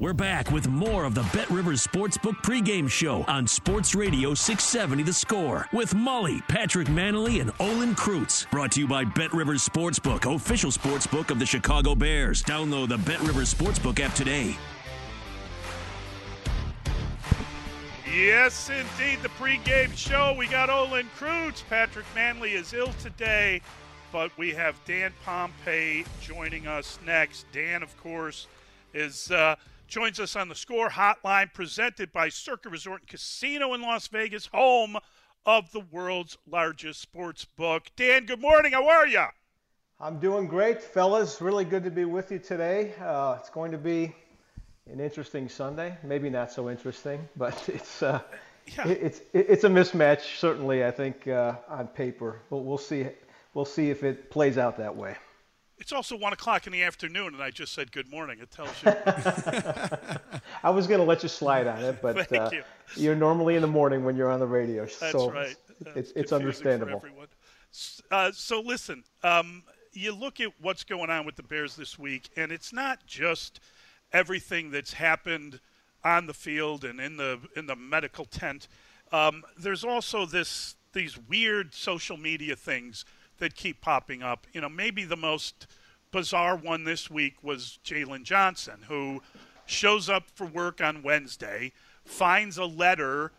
We're back with more of the Bet Rivers Sportsbook pregame show on Sports Radio 670 The Score with Mully, Patrick Mannelly, and Olin Kreutz. Brought to you by Bet Rivers Sportsbook, official sportsbook of the Chicago Bears. Download the Bet Rivers Sportsbook app today. Yes, indeed, the pregame show. We got Olin Kreutz. Patrick Mannelly is ill today, but we have Dan Pompei joining us next. Dan, of course, is uh, joins us on the score hotline presented by Circa Resort and Casino in Las Vegas, home of the world's largest sports book. Dan, good morning. How are you? I'm doing great, fellas. Really good to be with you today. Uh, it's going to be an interesting Sunday. Maybe not so interesting, but it's uh, yeah. it, it's it's a mismatch. Certainly, I think uh, on paper, but we'll see. We'll see if it plays out that way. It's also one o'clock in the afternoon, and I just said good morning. It tells you. I was going to let you slide on it, but uh, you. are normally in the morning when you're on the radio. That's so right. It's, it's understandable. Uh, so listen, um, you look at what's going on with the Bears this week, and it's not just everything that's happened on the field and in the in the medical tent. Um, there's also this these weird social media things that keep popping up. You know, maybe the most bizarre one this week was Jaylon Johnson, who shows up for work on Wednesday, finds a letter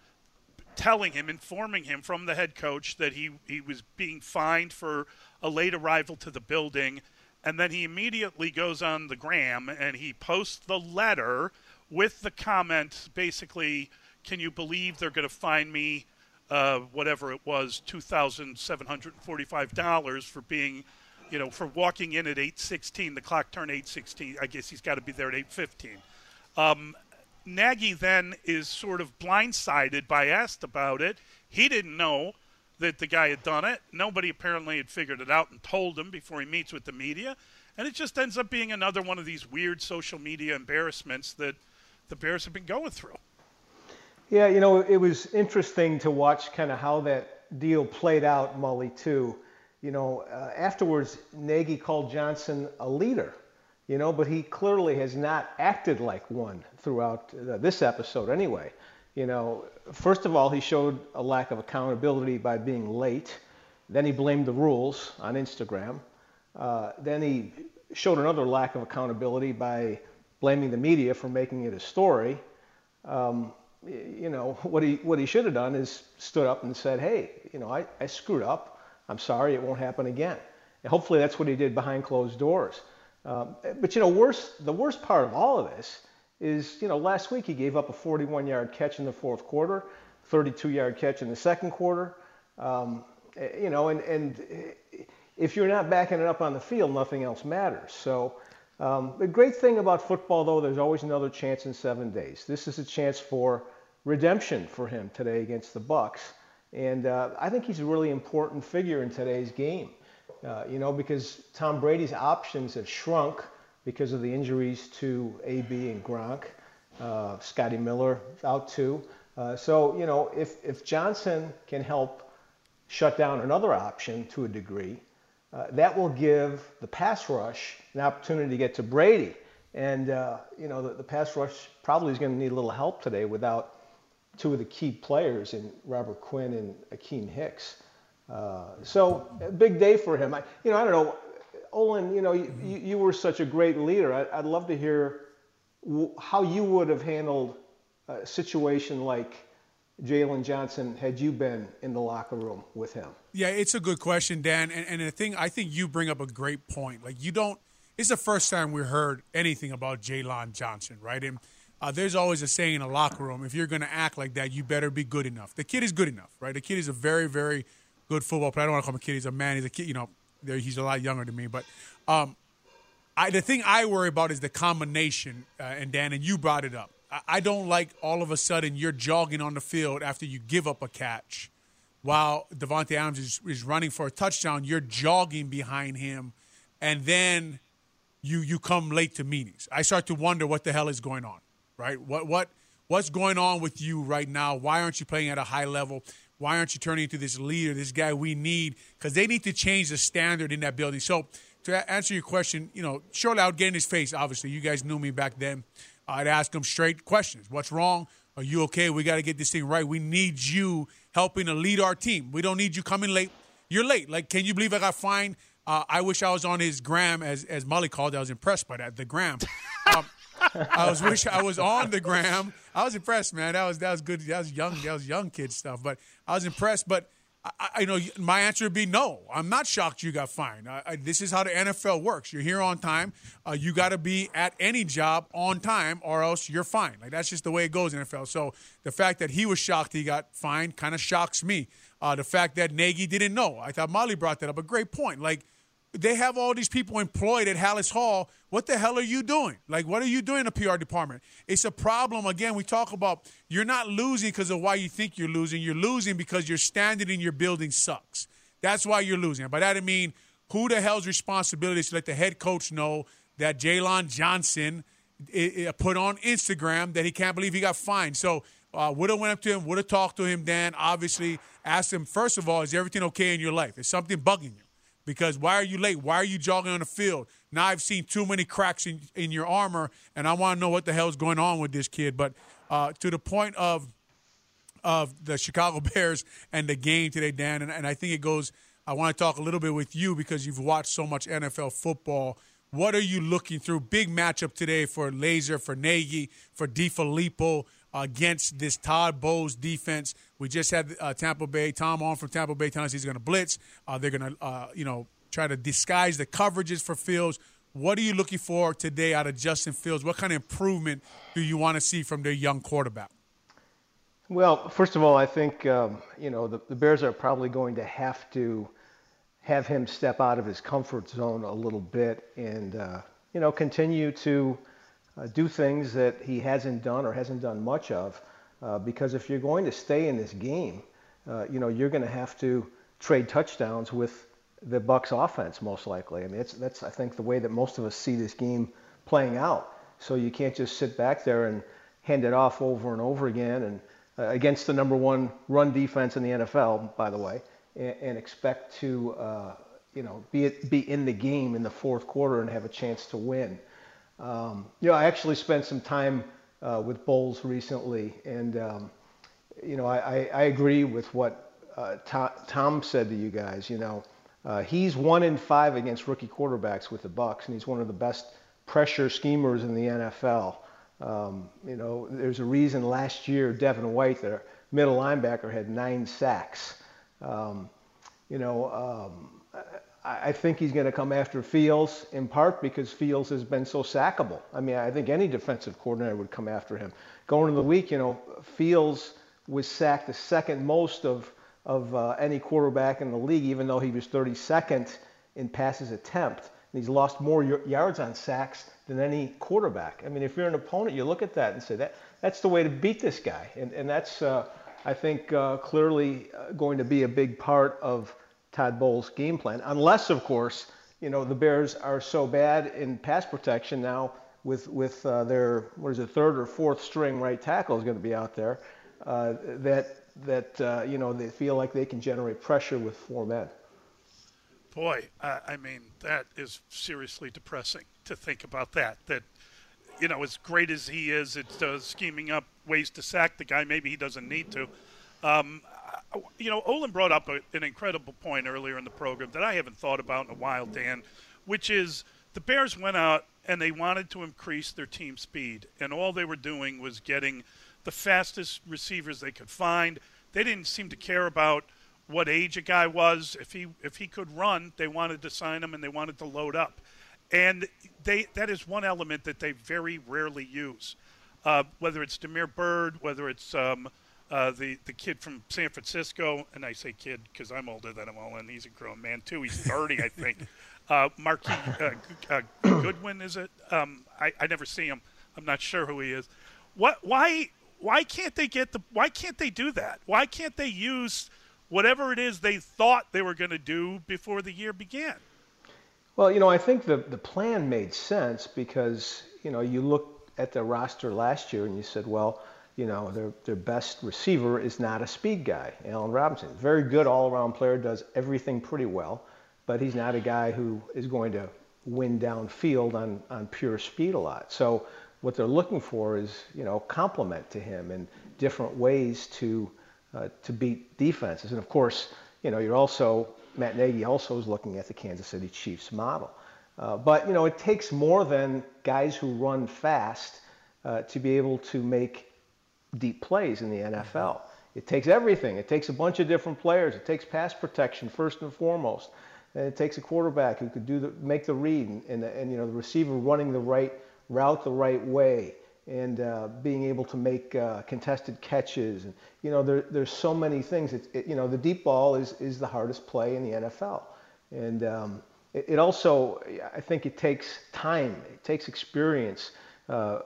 telling him, informing him from the head coach that he, he was being fined for a late arrival to the building. And then he immediately goes on the gram and he posts the letter with the comment basically, can you believe they're going to find me uh, whatever it was, two thousand seven hundred forty-five dollars for being, you know, for walking in at eight sixteen. The clock turned eight sixteen. I guess he's got to be there at eight fifteen. Um, Nagy then is sort of blindsided by asked about it. He didn't know that the guy had done it. Nobody apparently had figured it out and told him before he meets with the media. And it just ends up being another one of these weird social media embarrassments that the Bears have been going through. Yeah, you know, it was interesting to watch kind of how that deal played out, Mully, too. You know, uh, afterwards, Nagy called Johnson a leader, you know, but he clearly has not acted like one throughout uh, this episode anyway. You know, first of all, he showed a lack of accountability by being late. Then he blamed the rules on Instagram. Uh, then he showed another lack of accountability by blaming the media for making it a story. Um, you know, what he, what he should have done is stood up and said, hey, you know, I, I screwed up. I'm sorry. It won't happen again. And hopefully that's what he did behind closed doors. Um, but, you know, worse, the worst part of all of this is, you know, last week he gave up a 41 yard catch in the fourth quarter, 32 yard catch in the second quarter. Um, you know, and, and if you're not backing it up on the field, nothing else matters. So, um, the great thing about football, though, there's always another chance in seven days. This is a chance for redemption for him today against the Bucks, and uh, I think he's a really important figure in today's game. Uh, you know, because Tom Brady's options have shrunk because of the injuries to AB and Gronk. Uh, Scotty Miller out too. Uh, so, you know, if, if Johnson can help shut down another option to a degree, uh, that will give the pass rush an opportunity to get to Brady. And, uh, you know, the, the, pass rush probably is going to need a little help today without two of the key players in Robert Quinn and Akiem Hicks. Uh, so, a big day for him. I, you know, I don't know. Olin, you know, you, you were such a great leader. I, I'd love to hear how you would have handled a situation like Jaylon Johnson had you been in the locker room with him? Yeah, it's a good question, Dan. And, and the thing, I think you bring up a great point. Like, you don't, it's the first time we heard anything about Jaylon Johnson, right? And uh, there's always a saying in a locker room if you're going to act like that, you better be good enough. The kid is good enough, right? The kid is a very, very good football player. I don't want to call him a kid. He's a man. He's a kid, you know, he's a lot younger than me. But um, I, the thing I worry about is the combination, uh, and Dan, and you brought it up. I, don't like all of a sudden you're jogging on the field after you give up a catch while Davante Adams is, is running for a touchdown. You're jogging behind him, and then you you come late to meetings. I start to wonder what the hell is going on, right? What what what's going on with you right now? Why aren't you playing at a high level? Why aren't you turning into this leader, this guy we need? Because they need to change the standard in that building. So to answer your question, you know, shortly I would get in his face. Obviously, you guys knew me back then. I'd ask him straight questions. What's wrong? Are you okay? We got to get this thing right. We need you helping to lead our team. We don't need you coming late. You're late. Like, can you believe I got fined? Uh, I wish I was on his gram, as as Mully called it. I was impressed by that. The gram. Um, I was wish I was on the gram. I was impressed, man. That was that was good. That was young. That was young kid stuff. But I was impressed. But I, I, know my answer would be no. I'm not shocked you got fined. I, this is how the NFL works. You're here on time. Uh, you got to be at any job on time, or else you're fine. Like that's just the way it goes in NFL. So the fact that he was shocked he got fined kind of shocks me. Uh, the fact that Nagy didn't know. I thought Mully brought that up. A great point. Like they have all these people employed at Halas Hall. What the hell are you doing? Like, what are you doing in the PR department? It's a problem. Again, we talk about you're not losing because of why you think you're losing. You're losing because your standard in your building sucks. That's why you're losing. By that I mean, who the hell's responsibility is to let the head coach know that Jaylon Johnson put on Instagram that he can't believe he got fined? So, uh, would have went up to him, would have talked to him, Dan. Obviously, asked him first of all, is everything okay in your life? Is something bugging you? Because why are you late? Why are you jogging on the field? Now I've seen too many cracks in, in your armor, and I want to know what the hell is going on with this kid. But uh, to the point of of the Chicago Bears and the game today, Dan, and, and I think it goes. I want to talk a little bit with you because you've watched so much NFL football. What are you looking through? Big matchup today for Lazor, for Nagy, for DeFilippo against this Todd Bowles defense. We just had uh, Tampa Bay, Tom on from Tampa Bay telling us he's going to blitz. Uh, they're going to, uh, you know, try to disguise the coverages for Fields. What are you looking for today out of Justin Fields? What kind of improvement do you want to see from their young quarterback? Well, first of all, I think um, you know the, the, Bears are probably going to have to have him step out of his comfort zone a little bit and uh, you know continue to uh, do things that he hasn't done or hasn't done much of. Uh, because if you're going to stay in this game, uh, you know you're going to have to trade touchdowns with the Bucks offense most likely. I mean, that's I think the way that most of us see this game playing out. So you can't just sit back there and hand it off over and over again and uh, against the number one run defense in the NFL, by the way, and, and expect to uh, you know be be in the game in the fourth quarter and have a chance to win. Um, you know, I actually spent some time uh, with Bowles recently, and um, you know, I, I, I, agree with what uh, Tom said to you guys. You know, uh, he's one in five against rookie quarterbacks with the Bucks, and he's one of the best pressure schemers in the NFL. Um, you know, there's a reason last year Devin White, their middle linebacker, had nine sacks. Um, you know, um, I think he's going to come after Fields in part because Fields has been so sackable. I mean, I think any defensive coordinator would come after him. Going into the week, you know, Fields was sacked the second most of of uh, any quarterback in the league, even though he was 32nd in passes attempt. And he's lost more yards on sacks than any quarterback. I mean, if you're an opponent, you look at that and say that that's the way to beat this guy, and and that's uh, I think uh, clearly uh, going to be a big part of Todd Bowles' game plan, unless, of course, you know the Bears are so bad in pass protection now with with uh, their what is it third or fourth string right tackle is going to be out there uh, that that uh, you know they feel like they can generate pressure with four men. Boy, I mean that is seriously depressing to think about that. That you know, as great as he is at uh, scheming up ways to sack the guy, maybe he doesn't need to. Um, you know, Olin brought up a, an incredible point earlier in the program that I haven't thought about in a while, Dan, which is the Bears went out and they wanted to increase their team speed, and all they were doing was getting the fastest receivers they could find. They didn't seem to care about what age a guy was. If he if he could run, they wanted to sign him and they wanted to load up. And they that is one element that they very rarely use. Uh, whether it's Damiere Byrd, whether it's um, uh, the the kid from San Francisco, and I say kid because I'm older than him all, and he's a grown man too. He's 30, I think. Uh, Marquise uh, uh, Goodwin is it? Um, I, I never see him. I'm not sure who he is. What? Why? Why can't they get the? Why can't they do that? Why can't they use whatever it is they thought they were going to do before the year began? Well, you know, I think the the plan made sense because you know you look at the roster last year and you said, well, you know, their their best receiver is not a speed guy. Allen Robinson, very good all around player, does everything pretty well, but he's not a guy who is going to win downfield on on pure speed a lot. So what they're looking for is you know complement to him and different ways to uh, to beat defenses. And of course, you know, you're also Matt Nagy also is looking at the Kansas City Chiefs model. Uh, but you know, it takes more than guys who run fast uh, to be able to make deep plays in the NFL. It takes everything. It takes a bunch of different players. It takes pass protection first and foremost, and it takes a quarterback who could do the, make the read, and, and, and you know the receiver running the right route the right way, and uh, being able to make uh, contested catches. And, you know, there, there's so many things. It, it, you know, the deep ball is, is the hardest play in the NFL. And um, it, it, also, I think it takes time, it takes experience uh,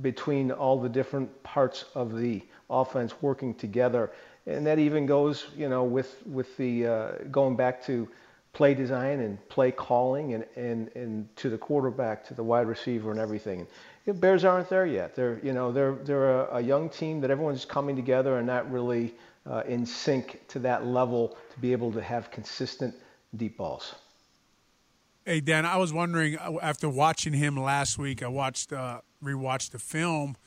between all the different parts of the offense working together. And that even goes, you know, with, with the uh, going back to play design and play calling and, and, and to the quarterback, to the wide receiver and everything. Bears aren't there yet. They're, you know, they're, they're a, a young team that everyone's coming together and not really uh, in sync to that level to be able to have consistent deep balls. Hey Dan, I was wondering uh, after watching him last week, I watched uh, rewatched the film.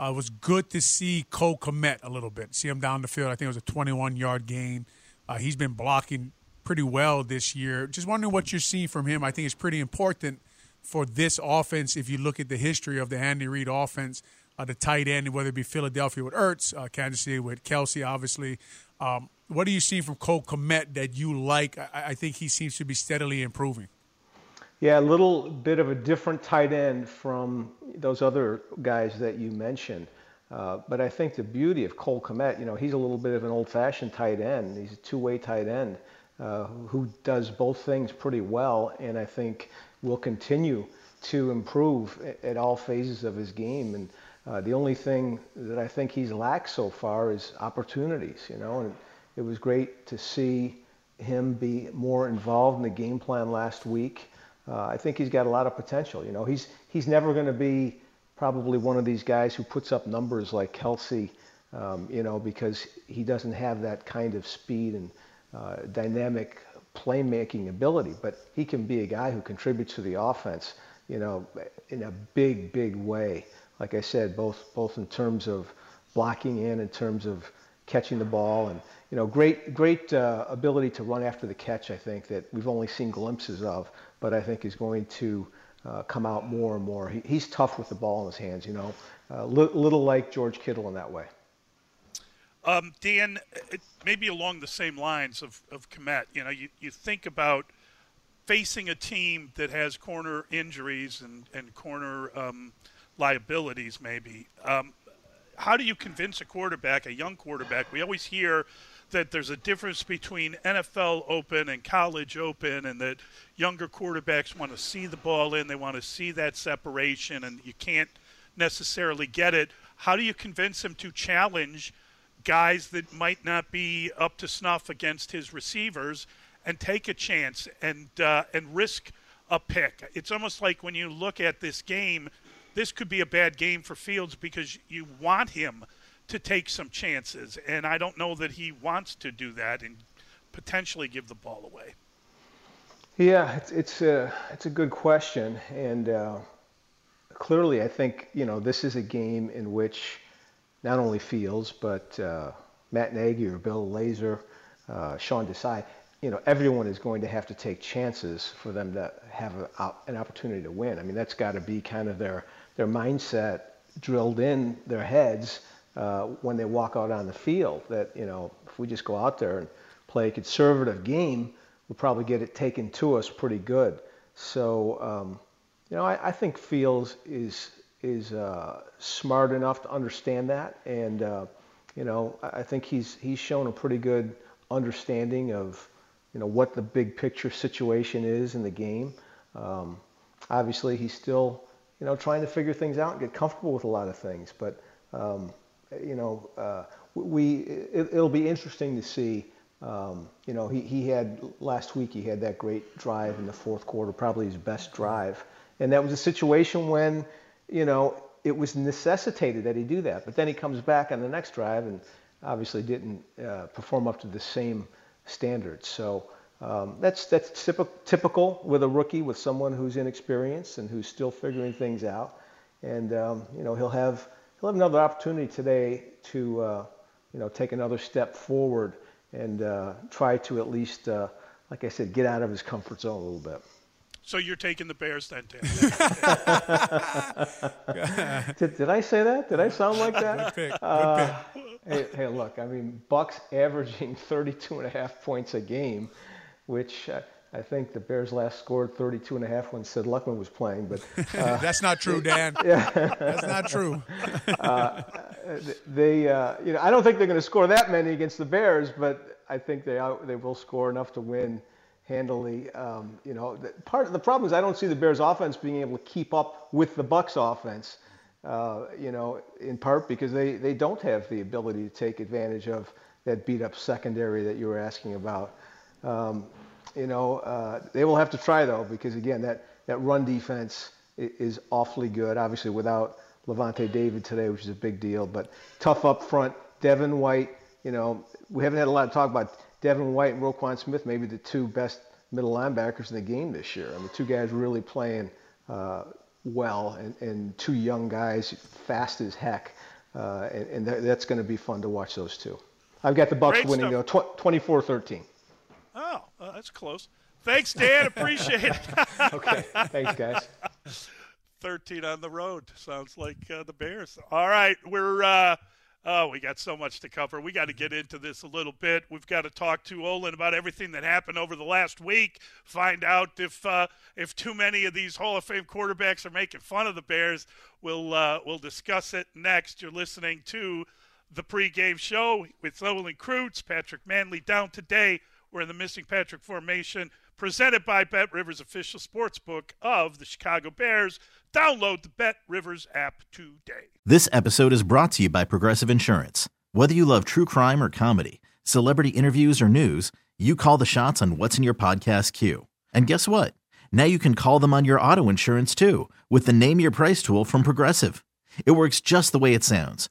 Uh, it was good to see Cole Kmet a little bit. See him down the field. I think it was a 21 yard gain. Uh, he's been blocking pretty well this year. Just wondering what you're seeing from him. I think it's pretty important for this offense, if you look at the history of the Andy Reid offense, uh, the tight end, whether it be Philadelphia with Ertz, uh, Kansas City with Kelce, obviously. Um, what do you see from Cole Kmet that you like? I, I, think he seems to be steadily improving. Yeah, a little bit of a different tight end from those other guys that you mentioned. Uh, but I think the beauty of Cole Kmet, you know, he's a little bit of an old-fashioned tight end. He's a two-way tight end uh, who does both things pretty well, and I think will continue to improve at all phases of his game. And uh, the only thing that I think he's lacked so far is opportunities, you know. And it was great to see him be more involved in the game plan last week. Uh, I think he's got a lot of potential. You know, he's he's never going to be probably one of these guys who puts up numbers like Kelce. um, you know, because he doesn't have that kind of speed and uh, dynamic playmaking ability, but he can be a guy who contributes to the offense, you know, in a big, big way. Like I said, both both in terms of blocking in, in terms of catching the ball, and you know, great great uh, ability to run after the catch. I think that we've only seen glimpses of, but I think is going to uh, come out more and more. He, he's tough with the ball in his hands, you know, a uh, li- little like George Kittle in that way. Um, Dan, maybe along the same lines of, of Kmet, you know, you, you think about facing a team that has corner injuries and, and corner um, liabilities, maybe. Um, how do you convince a quarterback, a young quarterback? We always hear that there's a difference between NFL open and college open, and that younger quarterbacks want to see the ball in, they want to see that separation, and you can't necessarily get it. How do you convince him to challenge – guys that might not be up to snuff against his receivers and take a chance and uh, and risk a pick. It's almost like when you look at this game, this could be a bad game for Fields because you want him to take some chances, and I don't know that he wants to do that and potentially give the ball away. Yeah, it's it's a it's a good question, and uh, clearly, I think you know this is a game in which not only Fields but uh, Matt Nagy or Bill Lazor, uh, Sean Desai, you know, everyone is going to have to take chances for them to have a, an opportunity to win. I mean, that's got to be kind of their their mindset drilled in their heads uh, when they walk out on the field. That you know, if we just go out there and play a conservative game, we'll probably get it taken to us pretty good. So, um, you know, I, I think Fields is is uh, smart enough to understand that, and uh, you know, I think he's he's shown a pretty good understanding of you know what the big picture situation is in the game. Um, obviously, he's still you know trying to figure things out and get comfortable with a lot of things. But um, you know, uh, we it, will be interesting to see. Um, you know, he, he had last week he had that great drive in the fourth quarter, probably his best drive, and that was a situation when you know it was necessitated that he do that. But then he comes back on the next drive and obviously didn't uh, perform up to the same standards. So um, that's that's typical with a rookie, with someone who's inexperienced and who's still figuring things out. And um, you know he'll have he'll have another opportunity today to uh, you know take another step forward and uh, try to at least, uh, like I said, get out of his comfort zone a little bit. So you're taking the Bears then, Dan? did, did, I say that? Did I sound like that? Good pick. Good uh, pick. Hey, hey, look, I mean, Bucks averaging 32 and a half points a game, which uh, I think the Bears last scored 32 and a half when Sid Luckman was playing, but uh, that's not true, Dan. Yeah. that's not true. uh, they, uh, you know, I don't think they're going to score that many against the Bears, but I think they they will score enough to win handily. Um, you know, part of the problem is I don't see the Bears' offense being able to keep up with the Bucks' offense. Uh, you know, in part because they, they don't have the ability to take advantage of that beat up secondary that you were asking about. Um, you know, uh, they will have to try though, because again, that, that run defense is awfully good. Obviously, without Lavonte David today, which is a big deal, but tough up front. Devin White, you know, we haven't had a lot of talk about Devin White and Roquan Smith, maybe the two best middle linebackers in the game this year. I mean, two guys really playing uh, well and, and two young guys, fast as heck. Uh, and, and that's going to be fun to watch those two. I've got the Bucks Great winning 24-13. Oh, uh, that's close. Thanks, Dan. Appreciate it. okay. Thanks, guys. 13 on the road. Sounds like uh, the Bears. All right. We're uh, Oh, we got so much to cover. We got to get into this a little bit. We've got to talk to Olin about everything that happened over the last week. Find out if uh, if too many of these Hall of Fame quarterbacks are making fun of the Bears. We'll uh, we'll discuss it next. You're listening to the pregame show with Olin Kreutz, Patrick Mannelly down today. We're in the missing Patrick formation presented by Bet Rivers official sports book of the Chicago Bears. Download the Bet Rivers app today. This episode is brought to you by Progressive Insurance. Whether you love true crime or comedy, celebrity interviews or news, you call the shots on what's in your podcast queue. And guess what? Now you can call them on your auto insurance too with the Name Your Price tool from Progressive. It works just the way it sounds.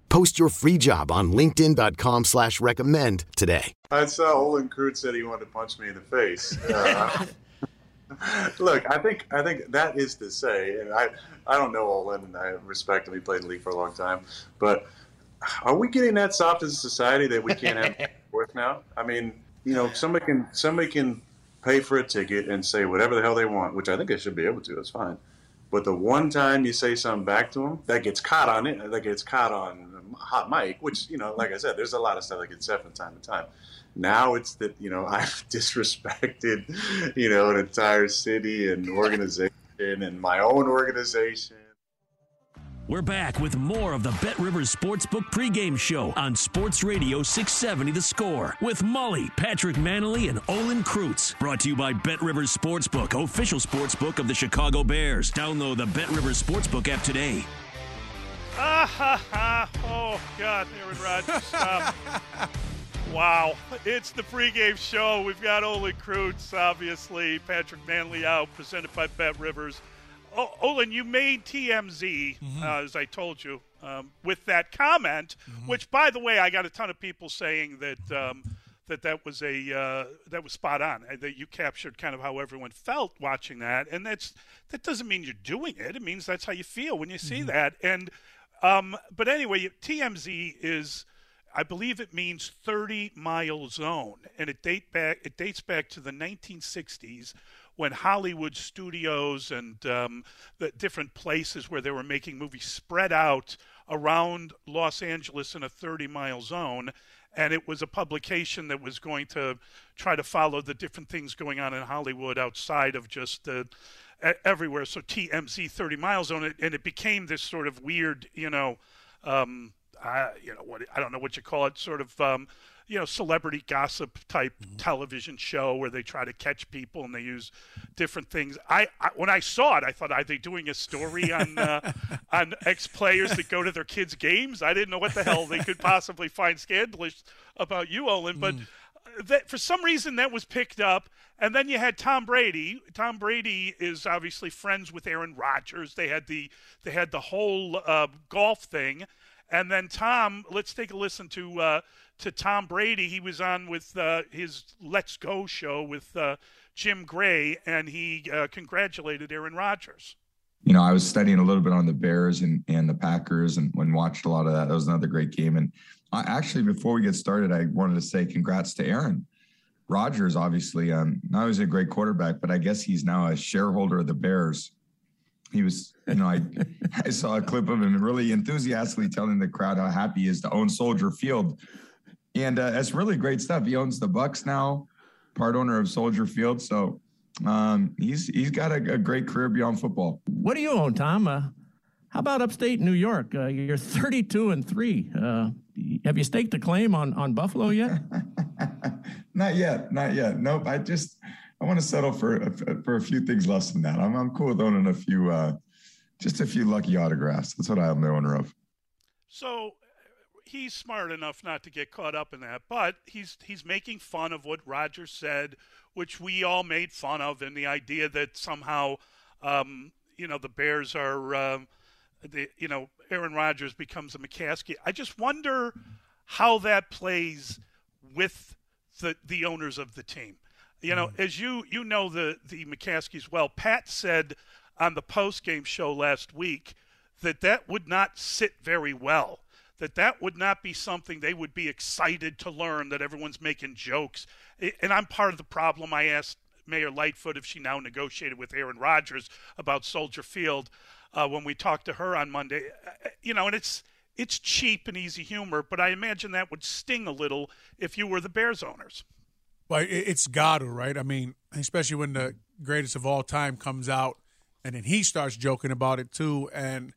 Post your free job on LinkedIn.com slash recommend today. I saw Olin Kreutz said he wanted to punch me in the face. Uh, look, I think I think that is to say, and I I don't know Olin and I respect him, he played in the league for a long time, but are we getting that soft as a society that we can't have worth now? I mean, you know, somebody can somebody can pay for a ticket and say whatever the hell they want, which I think they should be able to. That's fine. But the one time you say something back to them, that gets caught on it, that gets caught on hot mic, which you know, like I said, there's a lot of stuff that gets said from time to time. Now it's that you know I've disrespected, you know, an entire city and organization and my own organization we're back with more of the Bet Rivers Sportsbook pregame show on Sports Radio 670 The Score with Mully, Patrick Mannelly, and Olin Kreutz. Brought to you by Bet Rivers Sportsbook, official sportsbook of the Chicago Bears. Download the Bet Rivers Sportsbook app today. Ah ha ha! Oh God, Aaron Rodgers, stop. wow, it's the pregame show. We've got Olin Kreutz, obviously, Patrick Mannelly out, presented by Bet Rivers. Oh, Olin, you made TMZ, mm-hmm. uh, as I told you, um, with that comment. Mm-hmm. Which, by the way, I got a ton of people saying that um, that that was a uh, that was spot on. That you captured kind of how everyone felt watching that, and that's that doesn't mean you're doing it. It means that's how you feel when you see mm-hmm. that. And um, but anyway, TMZ is. I believe it means 30 mile zone, and it date back. It dates back to the 1960s when Hollywood studios and um, the different places where they were making movies spread out around Los Angeles in a 30 mile zone. And it was a publication that was going to try to follow the different things going on in Hollywood outside of just uh, everywhere. So TMZ 30 mile zone, and it became this sort of weird, you know, um, I, you know what I don't know what you call it, sort of um, you know celebrity gossip type mm-hmm. television show where they try to catch people and they use different things. I, I when I saw it, I thought, are they doing a story on uh, on ex players that go to their kids' games? I didn't know what the hell they could possibly find scandalous about you, Olin, but. Mm. That for some reason that was picked up, and then you had Tom Brady. Tom Brady is obviously friends with Aaron Rodgers. They had the they had the whole uh, golf thing, and then Tom. Let's take a listen to uh, to Tom Brady. He was on with uh, his Let's Go show with uh, Jim Gray, and he uh, congratulated Aaron Rodgers. You know, I was studying a little bit on the Bears and, and the Packers and when watched a lot of that. That was another great game. And I, actually, before we get started, I wanted to say congrats to Aaron. Rodgers, obviously, um, not only a great quarterback, but I guess he's now a shareholder of the Bears. He was, you know, I, I saw a clip of him really enthusiastically telling the crowd how happy he is to own Soldier Field and uh, it's really great stuff. He owns the Bucks now, part owner of Soldier Field. So um, he's he's got a, a, great career beyond football. What do you own, Tom? Uh, how about upstate New York? Uh, you're 32 and three. Uh, have you staked a claim on on Buffalo yet? not yet, not yet. Nope. I just I want to settle for for a few things less than that. I'm I'm cool with owning a few, uh, just a few lucky autographs. That's what I'm the owner of. So he's smart enough not to get caught up in that, but he's he's making fun of what Roger said, which we all made fun of, and the idea that somehow, um, you know, the Bears are, um, the you know, Aaron Rodgers becomes a McCaskey. I just wonder how that plays with the the owners of the team. You know, mm. as you you know the the McCaskeys well. Pat said on the post game show last week that that would not sit very well that that would not be something they would be excited to learn that everyone's making jokes. And I'm part of the problem. I asked Mayor Lightfoot if she now negotiated with Aaron Rodgers about Soldier Field uh, when we talked to her on Monday. You know, and it's it's cheap and easy humor, but I imagine that would sting a little if you were the Bears owners. Well, it's right? I mean, especially when the greatest of all time comes out, and then he starts joking about it too. And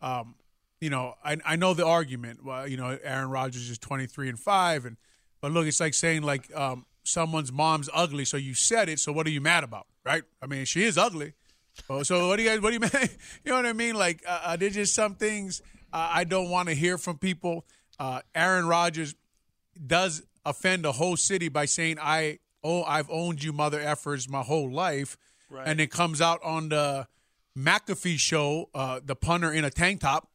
um, you know, I, I know the argument. Well, you know, Aaron Rodgers is twenty three and five, and but look, it's like saying like um, someone's mom's ugly, so you said it. So what are you mad about, right? I mean, she is ugly. Oh, so what do you guys? What do you mean? You know what I mean? Like, uh, uh there's just some things uh, I don't want to hear from people. Uh, Aaron Rodgers does offend a whole city by saying I oh I've owned you mother effers my whole life, right. and it comes out on the McAfee show, uh, the punter in a tank top.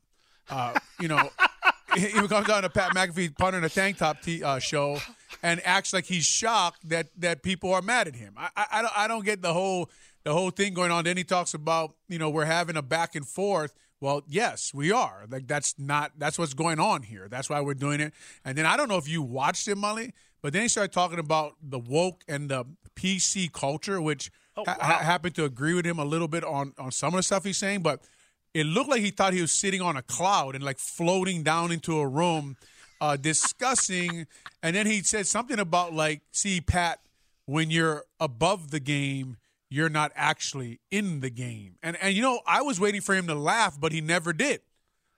Uh, you know, he comes out on a Pat McAfee punter in a tank top t- uh, show and acts like he's shocked that that people are mad at him. I, I, I don't I don't get the whole the whole thing going on. Then he talks about you know we're having a back and forth. Well, yes, we are. Like that's not that's what's going on here. That's why we're doing it. And then I don't know if you watched it, Mully, but then he started talking about the woke and the PC culture, which oh, wow. ha- happened to agree with him a little bit on on some of the stuff he's saying, but it looked like he thought he was sitting on a cloud and like floating down into a room uh, discussing. and then he said something about like, see, Pat, when you're above the game, you're not actually in the game. And and you know, I was waiting for him to laugh, but he never did.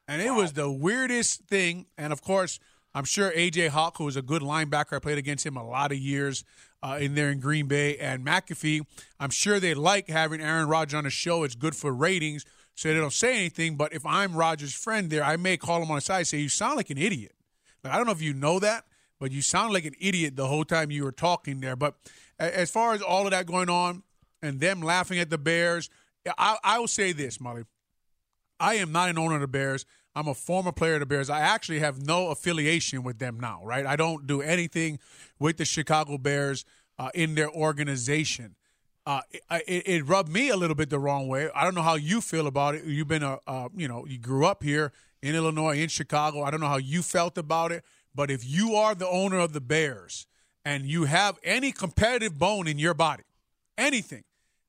And it wow. was the weirdest thing. And of course, I'm sure AJ Hawk, who was a good linebacker, I played against him a lot of years uh, in there in Green Bay, and McAfee. I'm sure they like having Aaron Rodgers on the show. It's good for ratings, so they don't say anything. But if I'm Rodgers' friend there, I may call him on the side and say, "You sound like an idiot." Like, I don't know if you know that, but you sound like an idiot the whole time you were talking there. But as far as all of that going on, and them laughing at the Bears. I, I will say this, Mully. I am not an owner of the Bears. I'm a former player of the Bears. I actually have no affiliation with them now, right? I don't do anything with the Chicago Bears uh, in their organization. Uh, it, it, rubbed me a little bit the wrong way. I don't know how you feel about it. You've been a, uh, you know, you grew up here in Illinois, in Chicago. I don't know how you felt about it, but if you are the owner of the Bears and you have any competitive bone in your body, anything,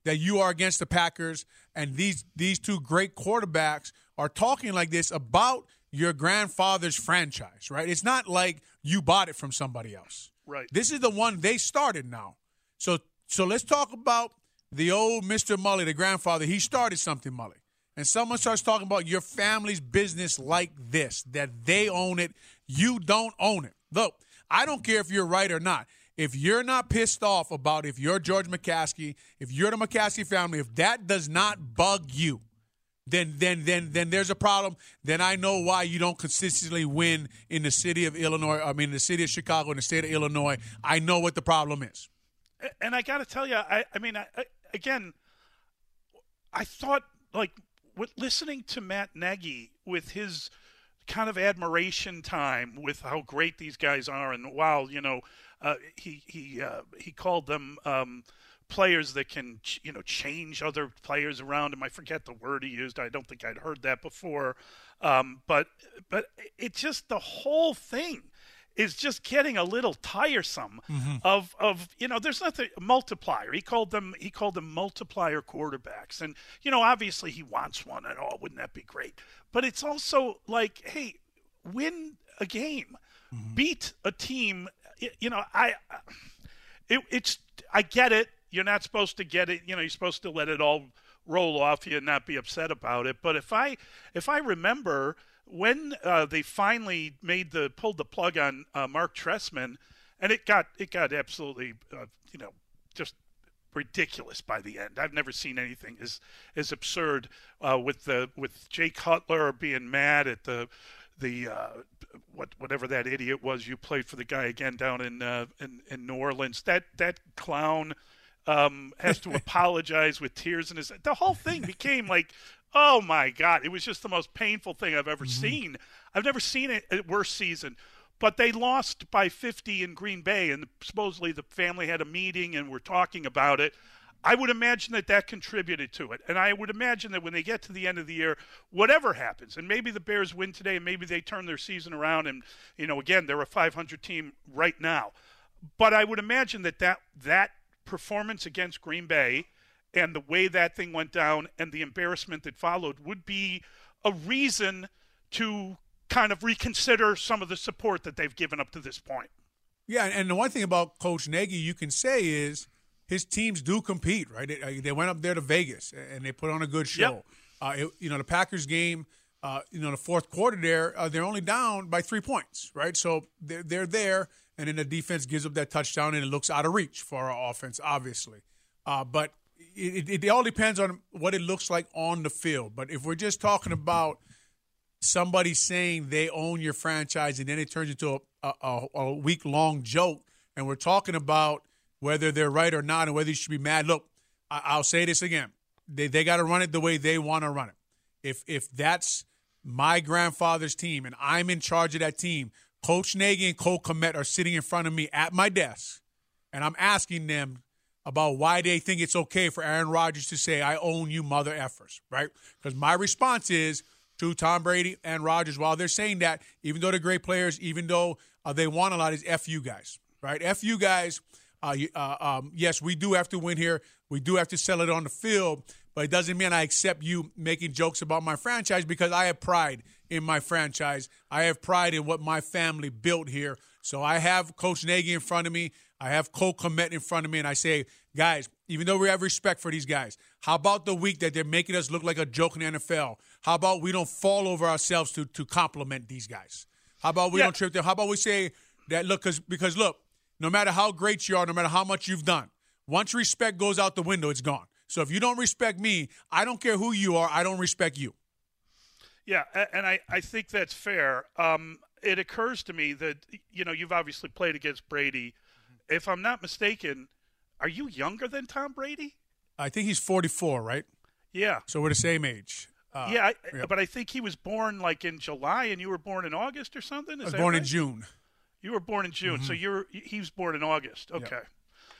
that you are against the Packers and these these two great quarterbacks are talking like this about your grandfather's franchise, right? It's not like you bought it from somebody else. Right. This is the one they started now. So so let's talk about the old Mr. Mully, the grandfather. He started something, Mully. And someone starts talking about your family's business like this, that they own it, you don't own it. Look, I don't care if you're right or not if you're not pissed off about if you're George McCaskey, if you're the McCaskey family, if that does not bug you, then then then then there's a problem. Then I know why you don't consistently win in the city of Illinois. I mean, the city of Chicago and the state of Illinois. I know what the problem is. And I got to tell you, I, I mean, I, I, again, I thought like with listening to Matt Nagy with his kind of admiration time with how great these guys are, and wow, you know, uh, he he uh, he called them um, players that can you know change other players around him. I forget the word he used. I don't think I'd heard that before. Um, but but it just the whole thing is just getting a little tiresome mm-hmm. of of you know there's nothing multiplier he called them he called them multiplier quarterbacks and you know obviously he wants one and oh wouldn't that be great but it's also like hey win a game mm-hmm. beat a team you know, I, it, it's, I get it. You're not supposed to get it. You know, you're supposed to let it all roll off you and not be upset about it. But if I, if I remember when uh, they finally made the pulled the plug on uh, Marc Trestman, and it got it got absolutely, uh, you know, just ridiculous by the end. I've never seen anything as as absurd uh, with the with Jay Cutler being mad at the the uh, what whatever that idiot was you played for the guy again down in uh, in, in New Orleans. That that clown um, has to apologize with tears in his. The whole thing became like, oh my god! It was just the most painful thing I've ever mm-hmm. seen. I've never seen a, a worse season. But they lost by 50 in Green Bay, and supposedly the family had a meeting and were talking about it. I would imagine that that contributed to it. And I would imagine that when they get to the end of the year, whatever happens, and maybe the Bears win today, and maybe they turn their season around, and, you know, again, they're a 500 team right now. But I would imagine that that, that performance against Green Bay and the way that thing went down and the embarrassment that followed would be a reason to kind of reconsider some of the support that they've given up to this point. Yeah, and the one thing about Coach Nagy you can say is his teams do compete, right? They, they went up there to Vegas and they put on a good show. Yep. Uh, it, you know, the Packers game, uh, you know, the fourth quarter there, uh, they're only down by three points, right? So they're, they're there, and then the defense gives up that touchdown, and it looks out of reach for our offense, obviously. Uh, but it, it, it all depends on what it looks like on the field. But if we're just talking about somebody saying they own your franchise and then it turns into a, a, a week long joke, and we're talking about whether they're right or not and whether you should be mad. Look, I, I'll say this again: they they got to run it the way they want to run it. If if that's my grandfather's team and I'm in charge of that team, Coach Nagy and Cole Kmet are sitting in front of me at my desk, and I'm asking them about why they think it's okay for Aaron Rodgers to say, I own you, mother effers, right? Because my response is to Tom Brady and Rodgers, while they're saying that, even though they're great players, even though uh, they want a lot, is F you guys, right? F you guys. Uh, uh, um, yes, we do have to win here. We do have to sell it on the field, but it doesn't mean I accept you making jokes about my franchise because I have pride in my franchise. I have pride in what my family built here. So I have Coach Nagy in front of me. I have Cole Kmet in front of me, and I say, guys, even though we have respect for these guys, how about the week that they're making us look like a joke in the NFL? How about we don't fall over ourselves to to compliment these guys? How about we Yeah. don't trip them? How about we say that look, cause, because look, no matter how great you are, no matter how much you've done, once respect goes out the window, it's gone. So if you don't respect me, I don't care who you are, I don't respect you. Yeah, and I, I think that's fair. Um, it occurs to me that, you know, you've obviously played against Brady. If I'm not mistaken, are you younger than Tom Brady? I think he's 44, right? Yeah. So we're the same age. Uh, yeah, I, but I think he was born like in July and you were born in August or something. Is I was born in? June. You were born in June, so Mhm. you're he was born in August. Okay.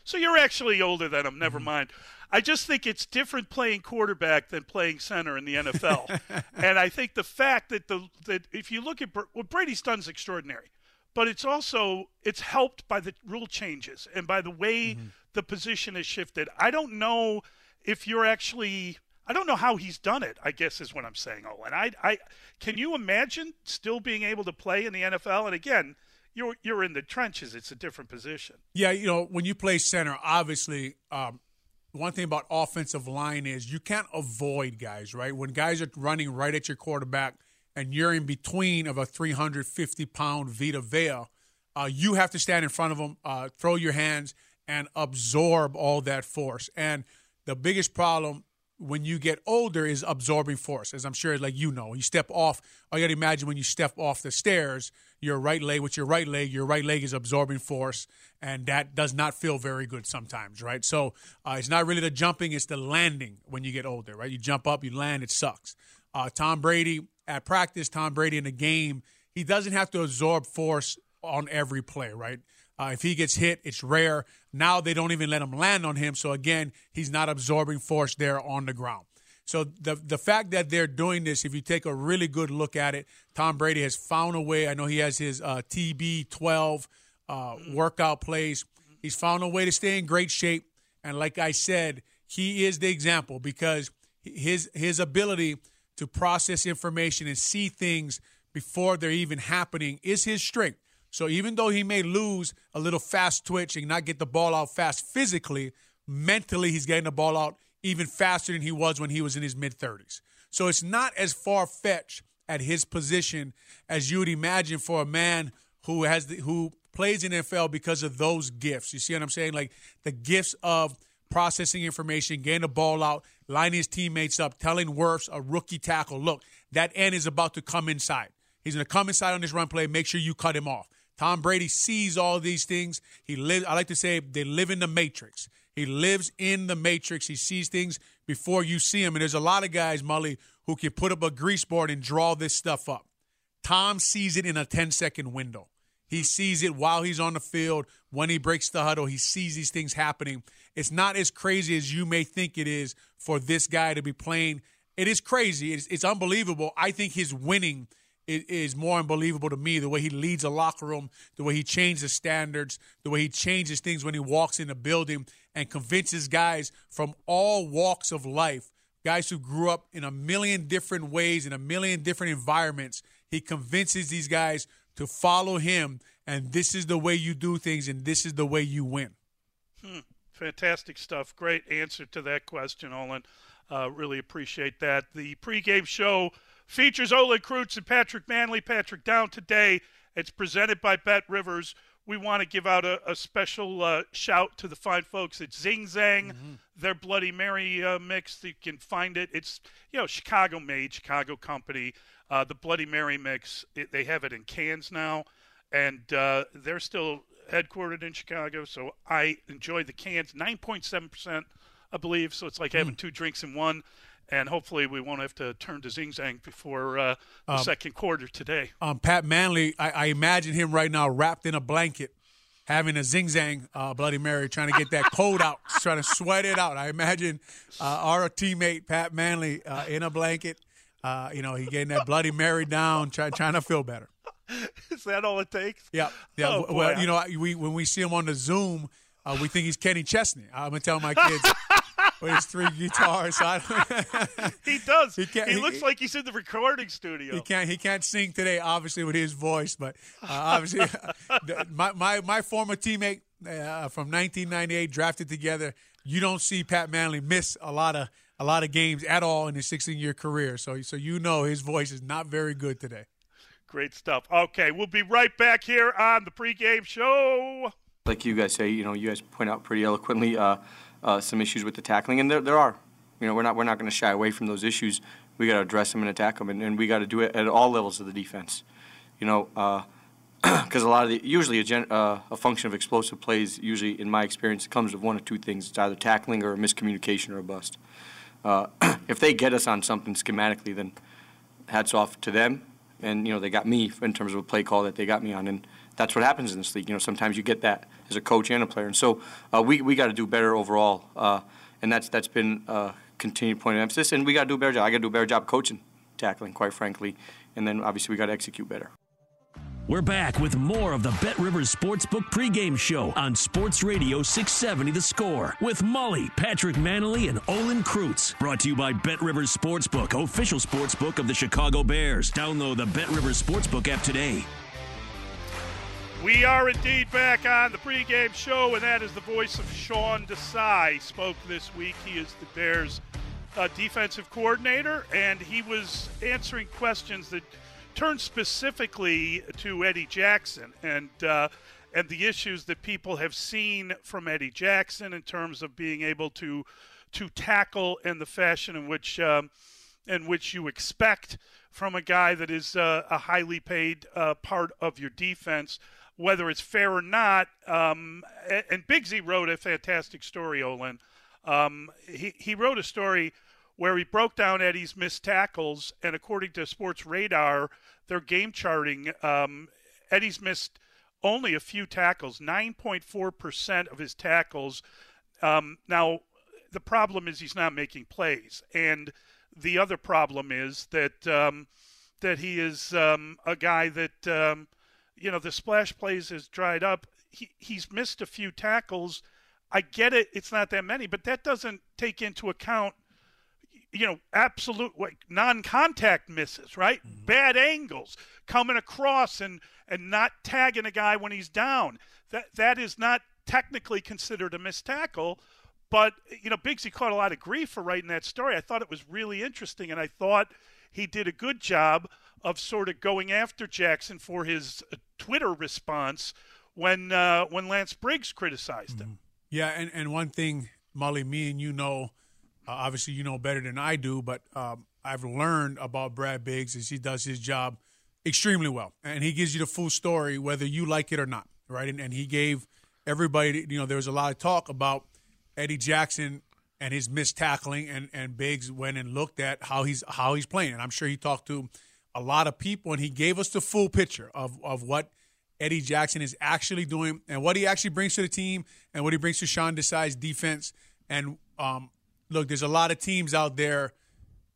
So you're actually older than him. Mm-hmm. Never mind. I just think it's different playing quarterback than playing center in the NFL. and I think the fact that the that if you look at what Brady's done is extraordinary, but it's also it's helped by the rule changes and by the way Mm-hmm. the position has shifted. I don't know if you're actually I don't know how he's done it. I guess is what I'm saying. Oh, and I, I can you imagine still being able to play in the NFL? And again, you're you're in the trenches. It's a different position. Yeah, you know, when you play center, obviously, um, one thing about offensive line is you can't avoid guys, right? When guys are running right at your quarterback and you're in between of a 350 pound Vita Vea, uh, you have to stand in front of them, uh, throw your hands, and absorb all that force. And the biggest problem when you get older is absorbing force, as I'm sure, like you know, you step off. I got to imagine when you step off the stairs, your right leg with your right leg, your right leg is absorbing force, and that does not feel very good sometimes, right? So uh, it's not really the jumping; it's the landing when you get older, right? You jump up, you land, it sucks. Uh, Tom Brady at practice, Tom Brady in the game, he doesn't have to absorb force on every play, right? Uh, if he gets hit, it's rare. Now they don't even let him land on him. So again, he's not absorbing force there on the ground. So the the fact that they're doing this, if you take a really good look at it, Tom Brady has found a way. I know he has his uh, TB12 uh, workout plays. He's found a way to stay in great shape. And like I said, he is the example because his his ability to process information and see things before they're even happening is his strength. So even though he may lose a little fast twitch and not get the ball out fast physically, mentally he's getting the ball out even faster than he was when he was in his mid 30s. So it's not as far fetched at his position as you would imagine for a man who has the, who plays in NFL because of those gifts. You see what I'm saying? Like the gifts of processing information, getting the ball out, lining his teammates up, telling Wirfs, a rookie tackle, look, that end is about to come inside. He's going to come inside on this run play. Make sure you cut him off. Tom Brady sees all these things. He lives. I like to say they live in the matrix. He lives in the matrix. He sees things before you see them. And there's a lot of guys, Mully, who can put up a grease board and draw this stuff up. Tom sees it in a 10 second window. He hmm. sees it while he's on the field. When he breaks the huddle, he sees these things happening. It's not as crazy as you may think it is for this guy to be playing. It is crazy. It's, it's unbelievable. I think his winning is, more unbelievable to me. The way he leads a locker room, the way he changes standards, the way he changes things when he walks in a building and convinces guys from all walks of life, guys who grew up in a million different ways, in a million different environments. He convinces these guys to follow him, and this is the way you do things, and this is the way you win. Hmm. Fantastic stuff. Great answer to that question, Olin. Uh, really appreciate that. The pregame show features Olin Kreutz and Patrick Mannelly. Patrick down today. It's presented by Bet Rivers. We want to give out a, a special uh, shout to the fine folks at Zing Zang, mm-hmm. their Bloody Mary uh, mix. You can find it. It's you know Chicago made, Chicago company. Uh, the Bloody Mary mix. It, they have it in cans now, and uh, they're still headquartered in Chicago. So I enjoy the cans. Nine point seven percent, I believe. So it's like having mm. two drinks in one and hopefully we won't have to turn to Zing Zang before uh, the um, second quarter today. Um, Pat Mannelly, I, I, imagine him right now wrapped in a blanket, having a Zing Zang uh, Bloody Mary, trying to get that cold out, trying to sweat it out. I imagine uh, our teammate Pat Mannelly uh, in a blanket, uh, you know, he getting that Bloody Mary down, try, trying to feel better. Is that all it takes? Yeah, yeah. Oh, well, you know, we when we see him on the Zoom, uh, we think he's Kenny Chesney. I'm gonna tell my kids with his three guitars. he does. He, he looks he, like he's in the recording studio. He can't. He can't sing today, obviously, with his voice. But uh, obviously, my, my my former teammate uh, from 1998 drafted together. You don't see Pat Mannelly miss a lot of a lot of games at all in his 16 year career. So so you know his voice is not very good today. Great stuff. Okay, we'll be right back here on the pregame show. Like you guys say, you know, you guys point out pretty eloquently. Uh, uh, some issues with the tackling, and there, there are. You know, we're not we're not going to shy away from those issues. We got to address them and attack them, and, and we got to do it at all levels of the defense. You know, because uh, a lot of the usually a, gen, uh, a function of explosive plays usually in my experience comes with one of two things: it's either tackling or a miscommunication or a bust. Uh, if they get us on something schematically, then hats off to them. And you know, they got me in terms of a play call that they got me on, and that's what happens in this league. You know, sometimes you get that as a coach and a player, and so uh, we we got to do better overall, uh, and that's that's been a continued point of emphasis. And we got to do a better job. I got to do a better job coaching, tackling, quite frankly, and then obviously we got to execute better. We're back with more of the Bet Rivers Sportsbook pregame show on Sports Radio 670 The Score with Mully, Patrick Mannelly, and Olin Kreutz. Brought to you by Bet Rivers Sportsbook, official sportsbook of the Chicago Bears. Download the Bet Rivers Sportsbook app today. We are indeed back on the pregame show, and that is the voice of Sean Desai. Spoke this week. He is the Bears' uh, defensive coordinator, and he was answering questions that turned specifically to Eddie Jackson and uh, and the issues that people have seen from Eddie Jackson in terms of being able to to tackle in the fashion in which um, in which you expect from a guy that is uh, a highly paid uh, part of your defense whether it's fair or not. Um, and Big Z wrote a fantastic story, Olin. Um, he, he wrote a story where he broke down Eddie's missed tackles, and according to Sports Radar, their game charting, um, Eddie's missed only a few tackles, 9.4% of his tackles. Um, now, the problem is he's not making plays, and the other problem is that um, that he is um, a guy that you know, the splash plays has dried up. He, he's missed a few tackles. I get it, it's not that many, but that doesn't take into account, you know, absolute like non-contact misses, right? Mm-hmm. Bad angles, coming across and and not tagging a guy when he's down. That that is not technically considered a missed tackle. But you know, Biggsy caught a lot of grief for writing that story. I thought it was really interesting, and I thought he did a good job of sort of going after Jackson for his uh, Twitter response when uh, when Lance Briggs criticized him. Mm-hmm. Yeah, and, and one thing, Mully, me and you know, uh, obviously you know better than I do, but um, I've learned about Brad Briggs is he does his job extremely well, and he gives you the full story whether you like it or not, right? And, and he gave everybody, you know, there was a lot of talk about Eddie Jackson and his missed tackling, and and Biggs went and looked at how he's how he's playing, and I'm sure he talked to a lot of people, and he gave us the full picture of, of what Eddie Jackson is actually doing and what he actually brings to the team and what he brings to Sean Desai's defense. And um, look, there's a lot of teams out there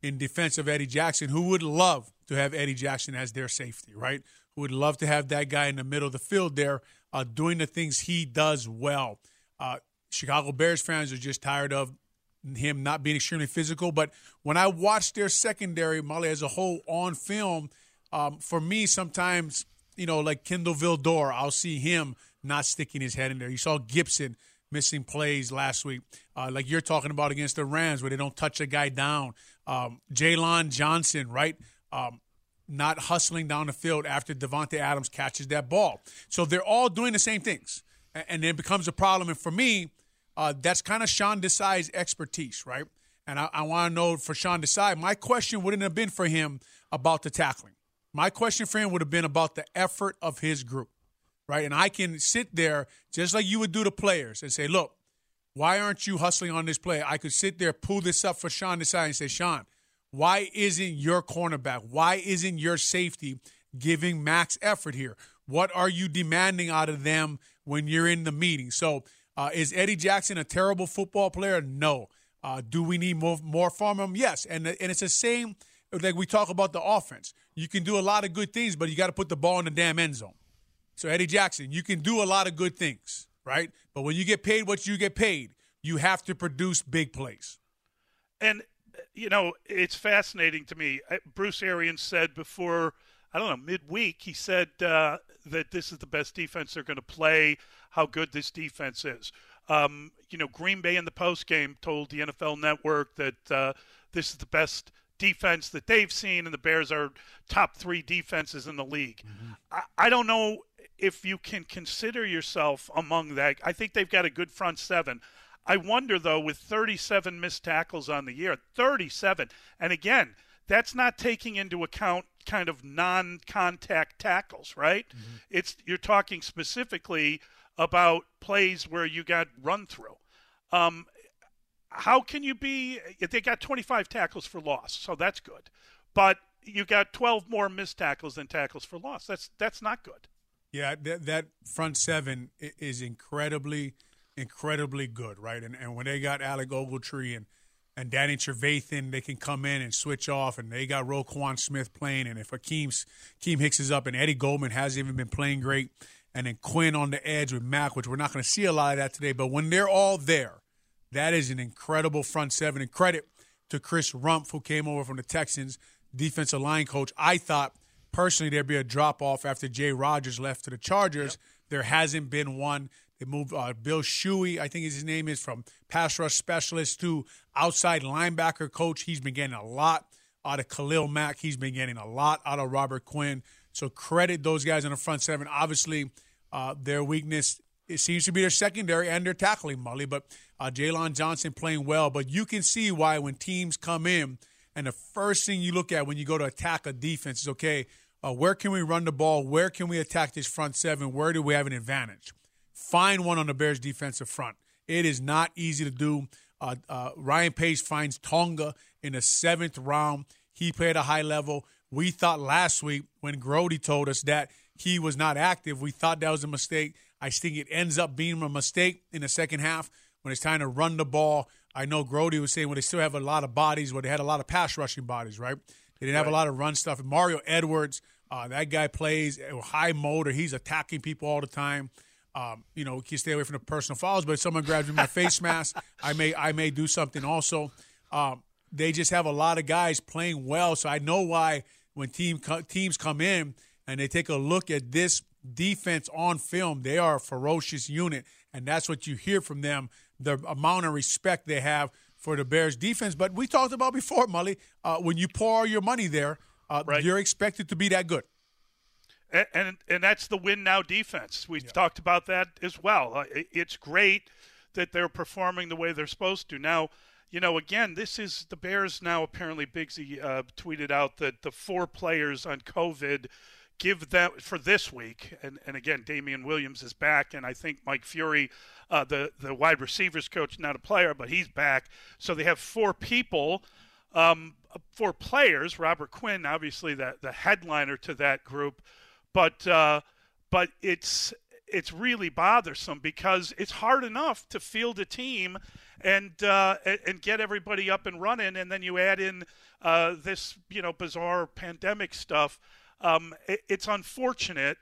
in defense of Eddie Jackson who would love to have Eddie Jackson as their safety, right? Who would love to have that guy in the middle of the field there uh, doing the things he does well. Uh, Chicago Bears fans are just tired of him not being extremely physical. But when I watch their secondary, Mully as a whole on film, um, for me, sometimes you know, like Kindle Vildor, I'll see him not sticking his head in there. You saw Gipson missing plays last week, uh, like you're talking about against the Rams, where they don't touch a guy down. Um, Jaylon Johnson, right? Um, not hustling down the field after Davante Adams catches that ball. So they're all doing the same things, and it becomes a problem. And for me, uh, that's kind of Sean Desai's expertise, right? And I, I want to know for Sean Desai, my question wouldn't have been for him about the tackling. My question for him would have been about the effort of his group, right? And I can sit there just like you would do to players and say, look, why aren't you hustling on this play? I could sit there, pull this up for Sean Desai and say, Sean, why isn't your cornerback, why isn't your safety giving max effort here? What are you demanding out of them when you're in the meeting? So, uh, is Eddie Jackson a terrible football player? No. Uh, do we need more more from him? Yes. And and it's the same like we talk about the offense. You can do a lot of good things, but you got to put the ball in the damn end zone. So Eddie Jackson, you can do a lot of good things, right? But when you get paid what you get paid, you have to produce big plays. And you know, it's fascinating to me. Bruce Arians said before, I don't know, midweek, he said uh, that this is the best defense they're going to play. How good this defense is. Um, you know, Green Bay in the post game told the NFL Network that uh, this is the best defense that they've seen, and the Bears are top three defenses in the league. Mm-hmm. I, I don't know if you can consider yourself among that. I think they've got a good front seven. I wonder though, with 37 missed tackles on the year, 37, and again, that's not taking into account kind of non-contact tackles, right? Mm-hmm. It's you're talking specifically about plays where you got run through. Um, how can you be? They got 25 tackles for loss, so that's good. But you got 12 more missed tackles than tackles for loss. That's that's not good. Yeah, that, that front seven is incredibly, incredibly good, right? And and when they got Alec Ogletree and and Danny Trevathan, they can come in and switch off, and they got Roquan Smith playing. And if Akiem's, Akiem Hicks is up, and Eddie Goldman hasn't even been playing great, and then Quinn on the edge with Mack, which we're not going to see a lot of that today. But when they're all there, that is an incredible front seven. And credit to Chris Rumph, who came over from the Texans, defensive line coach. I thought personally there'd be a drop off after Jay Rodgers left to the Chargers. Yep. There hasn't been one. They moved uh, Bill Shuey, I think his name is, from pass rush specialist to outside linebacker coach. He's been getting a lot out of Khalil Mack. He's been getting a lot out of Robert Quinn. So credit those guys in the front seven. Obviously, uh, their weakness it seems to be their secondary and their tackling, Mully. But uh, Jaylon Johnson playing well. But you can see why when teams come in and the first thing you look at when you go to attack a defense is okay, uh, where can we run the ball? Where can we attack this front seven? Where do we have an advantage? Find one on the Bears' defensive front. It is not easy to do. Uh, uh, Ryan Pace finds Tonga in the seventh round. He played a high level. We thought last week when Grody told us that he was not active, we thought that was a mistake. I think it ends up being a mistake in the second half when it's time to run the ball. I know Grody was saying when well, they still have a lot of bodies, where they had a lot of pass rushing bodies, right? They didn't have a lot of run stuff. Mario Edwards, uh, that guy plays high motor. He's attacking people all the time. Um, you know, can stay away from the personal fouls, but if someone grabs me my face mask, I may I may do something also. Um, they just have a lot of guys playing well, so I know why when team teams come in and they take a look at this defense on film, they are a ferocious unit, and that's what you hear from them. The amount of respect they have for the Bears defense. But we talked about before, Mully, uh, when you pour your money there, uh, right. you're expected to be that good. And, and, and that's the win now defense. We've yeah. talked about that as well. Uh, it's great that they're performing the way they're supposed to. Now, you know, again, this is the Bears now. Apparently, Biggsy uh, tweeted out that the four players on COVID give that for this week. And, and again, Damien Williams is back, and I think Mike Furrey, uh, the the wide receivers coach, not a player, but he's back. So they have four people, um, four players. Robert Quinn, obviously the the headliner to that group, but uh, but it's it's really bothersome because it's hard enough to field a team and uh, and get everybody up and running, and then you add in uh, this you know bizarre pandemic stuff. Um, it, it's unfortunate,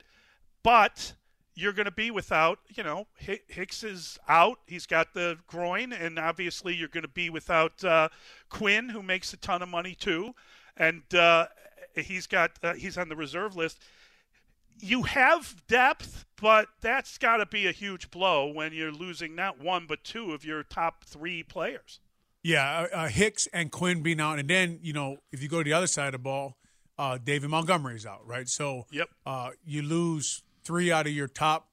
but you're going to be without, you know, Hicks is out. He's got the groin, and obviously you're going to be without uh, Quinn, who makes a ton of money too, and uh, he's got uh, he's on the reserve list. You have depth, but that's got to be a huge blow when you're losing not one but two of your top three players. Yeah, uh, uh, Hicks and Quinn being out, and then you know if you go to the other side of the ball, uh, David Montgomery's out, right? So yep, uh, you lose three out of your top,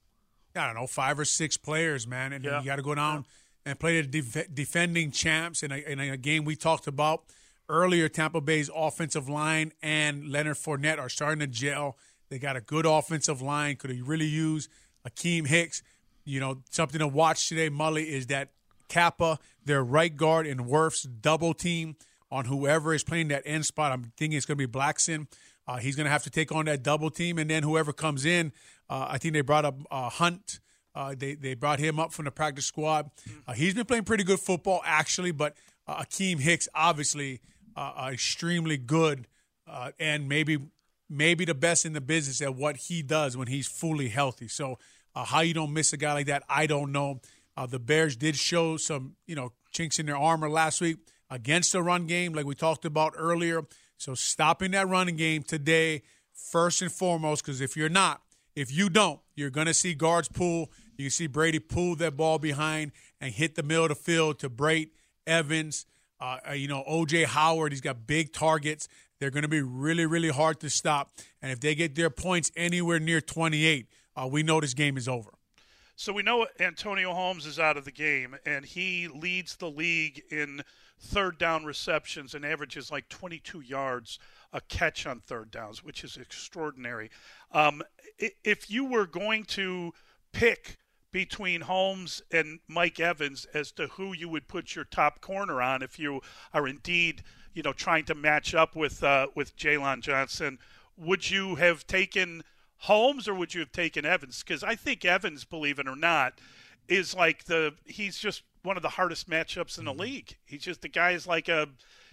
I don't know, five or six players, man, and yeah. you got to go down yeah. and play the def- defending champs in a, in a game we talked about earlier. Tampa Bay's offensive line and Leonard Fournette are starting to gel. They got a good offensive line. Could he really use Akiem Hicks. You know, something to watch today, Mully, is that Cappa, their right guard, and Wirfs double team on whoever is playing that end spot. I'm thinking it's going to be Blackson. Uh, he's going to have to take on that double team, and then whoever comes in, uh, I think they brought up uh, Hunt. Uh, they they brought him up from the practice squad. Uh, he's been playing pretty good football actually, but uh, Akiem Hicks obviously extremely good, and maybe maybe the best in the business at what he does when he's fully healthy. So how you don't miss a guy like that, I don't know. the Bears did show some you know chinks in their armor last week against the run game, like we talked about earlier. So stopping that running game today, first and foremost, because if you're not, if you don't, you're going to see guards pull. You see Brady pull that ball behind and hit the middle of the field to Brate, Evans, uh, uh you know, OJ Howard. He's got big targets. They're going to be really, really hard to stop. And if they get their points anywhere near 28, uh, we know this game is over. So we know Antonio Holmes is out of the game, and he leads the league in third down receptions and averages like 22 yards a catch on third downs, which is extraordinary. Um, if you were going to pick between Holmes and Mike Evans as to who you would put your top corner on, if you are indeed, you know, trying to match up with uh, with Jaylon Johnson, would you have taken Holmes or would you have taken Evans? Because I think Evans, believe it or not, is like the he's just one of the hardest matchups in the mm-hmm. league. He's just the guy's like a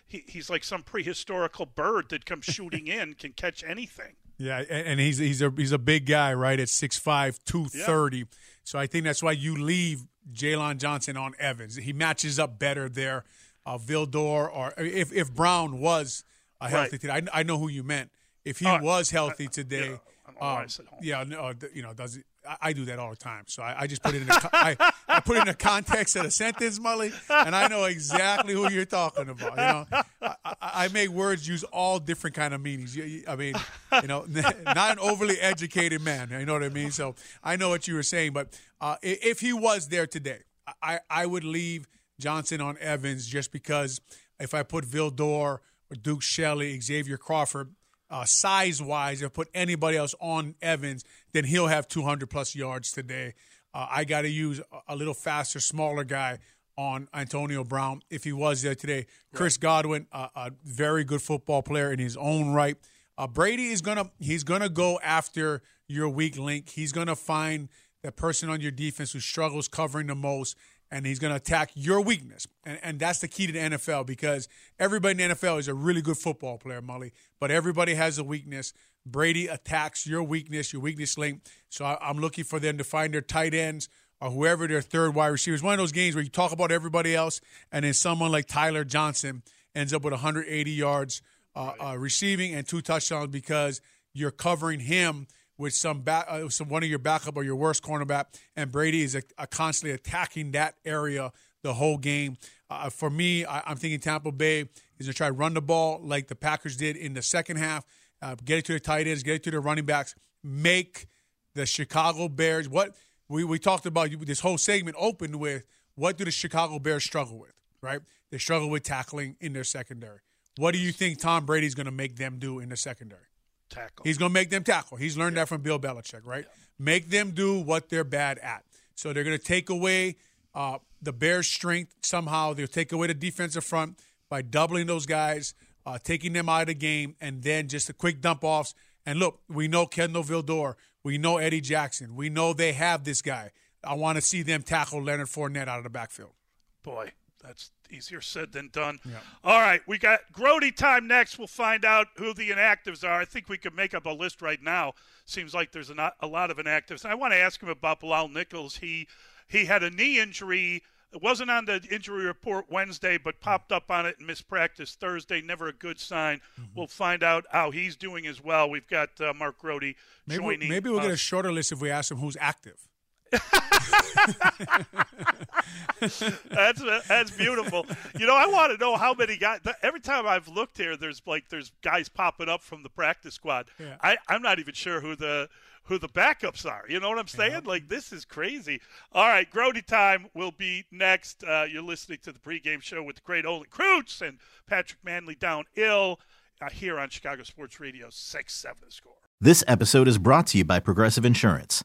he, he's like some prehistorical bird that comes shooting in, can catch anything. Yeah, and, and, he's he's a he's a big guy, right? At 6'5", 230. Yeah. So I think that's why you leave Jaylon Johnson on Evans. He matches up better there. Uh, Vildor or if if Brown was a healthy right. today, I, I know who you meant. If he uh, was healthy today, um, yeah, no, you know, does it, I, do that all the time. So I, I just put it in a, I, I put it in the context of a sentence, Mully, and I know exactly who you're talking about. You know, I, I make words use all different kind of meanings. I mean, you know, not an overly educated man. You know what I mean? So I know what you were saying, but uh, if he was there today, I, I would leave Johnson on Evans just because if I put Vildor or Duke Shelley, Xavier Crawford uh, size wise, if I put anybody else on Evans, then he'll have 200 plus yards today. Uh, I got to use a, little faster, smaller guy on Antonio Brown if he was there today. Right. Chris Godwin, uh, a very good football player in his own right. Uh, Brady is gonna he's gonna go after your weak link. He's gonna find that person on your defense who struggles covering the most and he's going to attack your weakness. And, and that's the key to the NFL because everybody in the NFL is a really good football player, Mully, but everybody has a weakness. Brady attacks your weakness, your weakness link. So I, am looking for them to find their tight ends or whoever their third wide receivers. One of those games where you talk about everybody else, and then someone like Tyler Johnson ends up with 180 yards uh, uh, receiving and two touchdowns because you're covering him with some back, uh, some one of your backup or your worst cornerback, and Brady is a, a constantly attacking that area the whole game. Uh, for me, I, am thinking Tampa Bay is going to try to run the ball like the Packers did in the second half, uh, get it to the tight ends, get it to the running backs, make the Chicago Bears. What we, we talked about this whole segment opened with what do the Chicago Bears struggle with, right? They struggle with tackling in their secondary. What do you think Tom Brady's going to make them do in the secondary? Tackle. He's going to make them tackle. He's learned yeah. that from Bill Belichick, right? Yeah. Make them do what they're bad at. So they're going to take away uh, the Bears' strength somehow. They'll take away the defensive front by doubling those guys, uh, taking them out of the game, and then just the quick dump offs. And look, we know Kindle Vildor. We know Eddie Jackson. We know they have this guy. I want to see them tackle Leonard Fournette out of the backfield. Boy, that's easier said than done. Yeah. All right, we got Grody time next. We'll find out who the inactives are. I think we could make up a list right now. Seems like there's a, a lot of inactives. And I want to ask him about Bilal Nichols. He he had a knee injury It wasn't on the injury report Wednesday, but popped up on it and missed practice Thursday. Never a good sign. Mm-hmm. We'll find out how he's doing as well. We've got uh, Mark Grody maybe, joining. Maybe we'll get a shorter list if we ask him who's active. That's that's beautiful. You know, I want to know how many guys. Every time I've looked here, there's like there's guys popping up from the practice squad. Yeah. I I'm not even sure who the who the backups are. You know what I'm saying? Yeah. Like this is crazy. All right, Grody time will be next. Uh, you're listening to the pregame show with the great Olin Kreutz and Patrick Mannelly down ill uh, here on Chicago Sports Radio six seven score. This episode is brought to you by Progressive Insurance.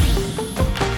Bye.